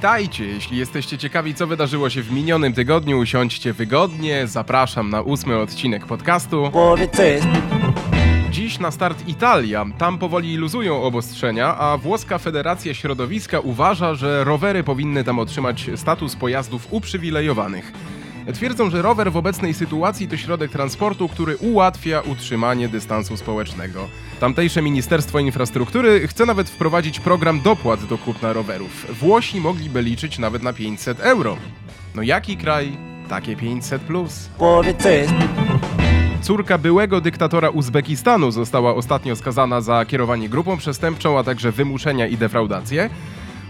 Witajcie! Jeśli jesteście ciekawi, co wydarzyło się w minionym tygodniu, usiądźcie wygodnie. Zapraszam na ósmy odcinek podcastu. Dziś na start Italia. Tam powoli luzują obostrzenia, a włoska Federacja Środowiska uważa, że rowery powinny tam otrzymać status pojazdów uprzywilejowanych. Twierdzą, że rower w obecnej sytuacji to środek transportu, który ułatwia utrzymanie dystansu społecznego. Tamtejsze Ministerstwo Infrastruktury chce nawet wprowadzić program dopłat do kupna rowerów. Włosi mogliby liczyć nawet na 500 euro. No jaki kraj? Takie 500 plus. Córka byłego dyktatora Uzbekistanu została ostatnio skazana za kierowanie grupą przestępczą, a także wymuszenia i defraudację.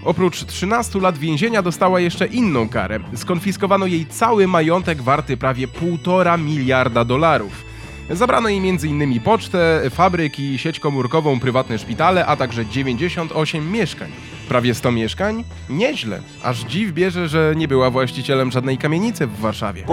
Oprócz 13 lat więzienia dostała jeszcze inną karę. Skonfiskowano jej cały majątek warty prawie 1,5 miliarda dolarów. Zabrano jej m.in. pocztę, fabryki, sieć komórkową, prywatne szpitale, a także 98 mieszkań. Prawie 100 mieszkań? Nieźle. Aż dziw bierze, że nie była właścicielem żadnej kamienicy w Warszawie.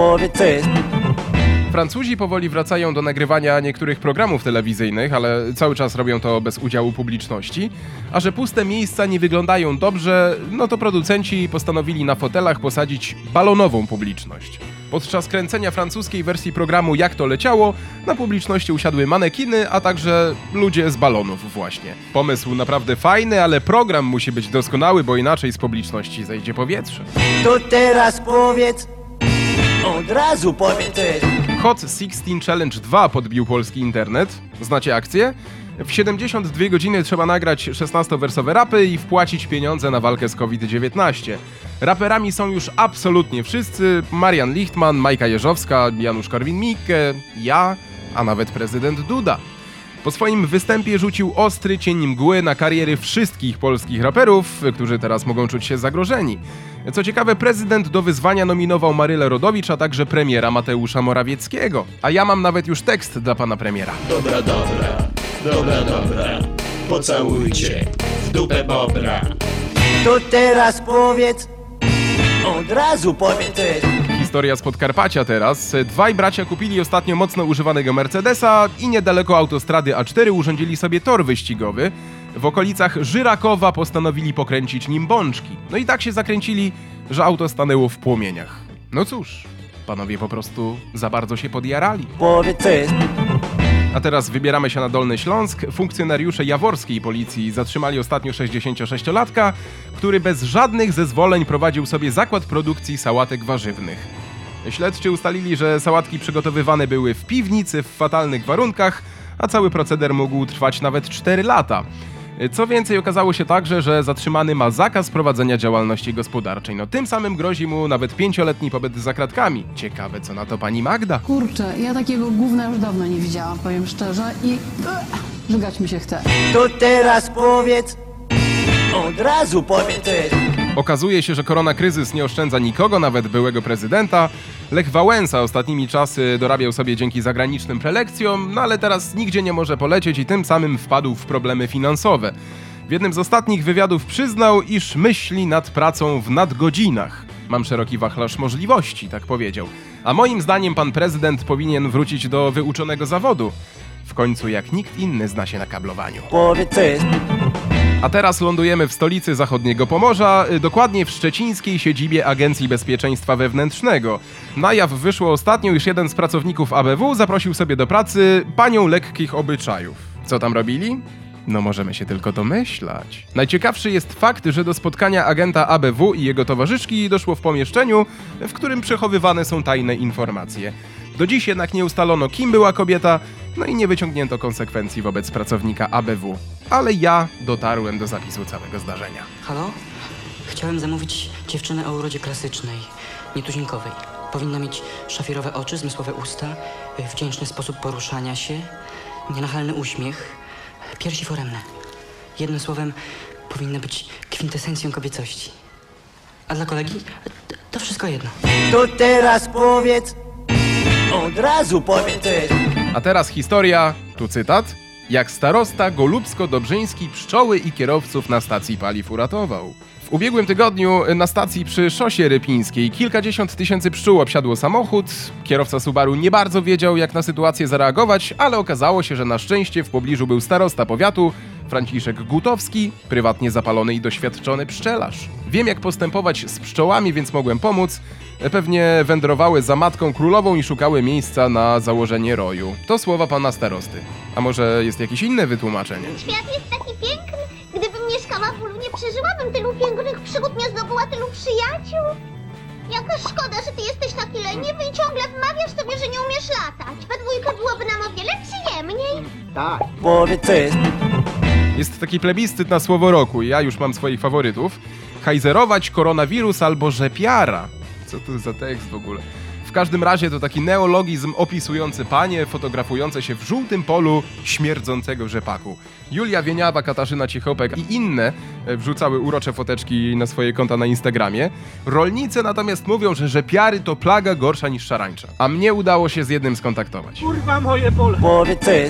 Francuzi powoli wracają do nagrywania niektórych programów telewizyjnych, ale cały czas robią to bez udziału publiczności. A że puste miejsca nie wyglądają dobrze, no to producenci postanowili na fotelach posadzić balonową publiczność. Podczas kręcenia francuskiej wersji programu Jak to leciało, na publiczności usiadły manekiny, a także ludzie z balonów właśnie. Pomysł naprawdę fajny, ale program musi być doskonały, bo inaczej z publiczności zejdzie powietrze. To teraz powiedz. Od razu powiedz. Hot 16 Challenge 2 podbił polski internet. Znacie akcję? W 72 godziny trzeba nagrać 16-wersowe rapy i wpłacić pieniądze na walkę z COVID-19. Raperami są już absolutnie wszyscy: Marian Lichtman, Majka Jeżowska, Janusz Korwin-Mikke, ja, a nawet prezydent Duda. Po swoim występie rzucił ostry cień mgły na kariery wszystkich polskich raperów, którzy teraz mogą czuć się zagrożeni. Co ciekawe, prezydent do wyzwania nominował Marylę Rodowicz, a także premiera Mateusza Morawieckiego. A ja mam nawet już tekst dla pana premiera. Dobra, dobra, dobra, dobra. Pocałujcie w dupę bobra. To teraz powiedz. Od razu powiedz. Historia z Podkarpacia teraz. Dwaj bracia kupili ostatnio mocno używanego Mercedesa i niedaleko autostrady A4 urządzili sobie tor wyścigowy. W okolicach Żyrakowa postanowili pokręcić nim bączki. No i tak się zakręcili, że auto stanęło w płomieniach. No cóż, panowie po prostu za bardzo się podjarali. A teraz wybieramy się na Dolny Śląsk. Funkcjonariusze jaworskiej policji zatrzymali ostatnio 66-latka, który bez żadnych zezwoleń prowadził sobie zakład produkcji sałatek warzywnych. Śledczy ustalili, że sałatki przygotowywane były w piwnicy w fatalnych warunkach, a cały proceder mógł trwać nawet 4 lata. Co więcej, okazało się także, że zatrzymany ma zakaz prowadzenia działalności gospodarczej. No tym samym grozi mu nawet pięcioletni pobyt za kratkami. Ciekawe, co na to pani Magda. Kurczę, ja takiego gówna już dawno nie widziałam, powiem szczerze i Ech, żygać mi się chce. To teraz powiedz. Od razu powiedz. Okazuje się, że korona kryzys nie oszczędza nikogo, nawet byłego prezydenta. Lech Wałęsa ostatnimi czasy dorabiał sobie dzięki zagranicznym prelekcjom, no ale teraz nigdzie nie może polecieć i tym samym wpadł w problemy finansowe. W jednym z ostatnich wywiadów przyznał, iż myśli nad pracą w nadgodzinach. Mam szeroki wachlarz możliwości, tak powiedział. A moim zdaniem pan prezydent powinien wrócić do wyuczonego zawodu. W końcu jak nikt inny zna się na kablowaniu. Powiedz. A teraz lądujemy w stolicy zachodniego Pomorza, y, dokładnie w szczecińskiej siedzibie Agencji Bezpieczeństwa Wewnętrznego. Na jaw wyszło ostatnio, iż jeden z pracowników ABW zaprosił sobie do pracy panią lekkich obyczajów. Co tam robili? No możemy się tylko domyślać. Najciekawszy jest fakt, że do spotkania agenta ABW i jego towarzyszki doszło w pomieszczeniu, w którym przechowywane są tajne informacje. Do dziś jednak nie ustalono, kim była kobieta, no i nie wyciągnięto konsekwencji wobec pracownika ABW. Ale ja dotarłem do zapisu całego zdarzenia. Halo? Chciałem zamówić dziewczynę o urodzie klasycznej, nietuzinkowej. Powinna mieć szafirowe oczy, zmysłowe usta, wdzięczny sposób poruszania się, nienachalny uśmiech, piersi foremne. Jednym słowem, powinna być kwintesencją kobiecości. A dla kolegi? To- To wszystko jedno. To teraz powiedz. Od razu powiedz co. A teraz historia, tu cytat. Jak starosta Golubsko-Dobrzyński pszczoły i kierowców na stacji paliw uratował. W ubiegłym tygodniu na stacji przy szosie rypińskiej kilkadziesiąt tysięcy pszczół obsiadło samochód. Kierowca Subaru nie bardzo wiedział, jak na sytuację zareagować, ale okazało się, że na szczęście w pobliżu był starosta powiatu, Franciszek Gutowski, prywatnie zapalony i doświadczony pszczelarz. Wiem jak postępować z pszczołami, więc mogłem pomóc. Pewnie wędrowały za matką królową i szukały miejsca na założenie roju. To słowa pana starosty. A może jest jakieś inne wytłumaczenie? Świat jest przeżyłabym tylu pięknych przygód, nie zdobyła tylu przyjaciół. Jaka szkoda, że ty jesteś taki leniwy i ciągle wmawiasz sobie, że nie umiesz latać. We dwójkę byłoby nam o wiele przyjemniej. Powiedz ty. Jest taki plebiscyt na słowo roku i ja już mam swoich faworytów. Hajzerować, koronawirus albo rzepiara. Co to za tekst w ogóle? W każdym razie to taki neologizm opisujący panie fotografujące się w żółtym polu śmierdzącego rzepaku. Julia Wieniawa, Katarzyna Cichopek i inne e, wrzucały urocze foteczki na swoje konta na Instagramie. Rolnicy natomiast mówią, że rzepiary to plaga gorsza niż szarańcza. A mnie udało się z jednym skontaktować. Powiedz ty.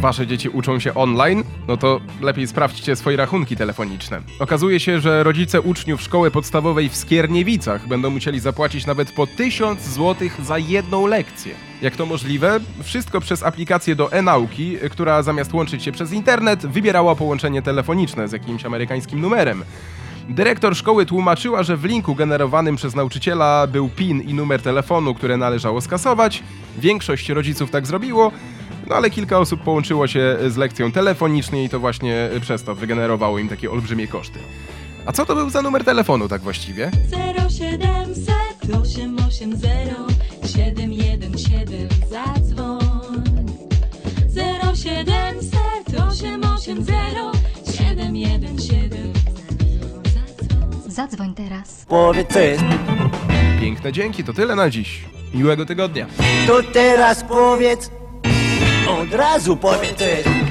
Wasze dzieci uczą się online, no to lepiej sprawdźcie swoje rachunki telefoniczne. Okazuje się, że rodzice uczniów szkoły podstawowej w Skierniewicach będą musieli zapłacić nawet po 1000 zł za jedną lekcję. Jak to możliwe? Wszystko przez aplikację do e-nauki, która zamiast łączyć się przez internet, wybierała połączenie telefoniczne z jakimś amerykańskim numerem. Dyrektor szkoły tłumaczyła, że w linku generowanym przez nauczyciela był PIN i numer telefonu, które należało skasować. Większość rodziców tak zrobiło, no ale kilka osób połączyło się z lekcją telefonicznie i to właśnie przez to wygenerowało im takie olbrzymie koszty. A co to był za numer telefonu tak właściwie? 0700 880 717 zadzwoń 0700 880 717 zadzwoń teraz. Powiedz ty. Piękne dzięki, to tyle na dziś. Miłego tygodnia. To teraz powiedz. Od razu powiedz ty.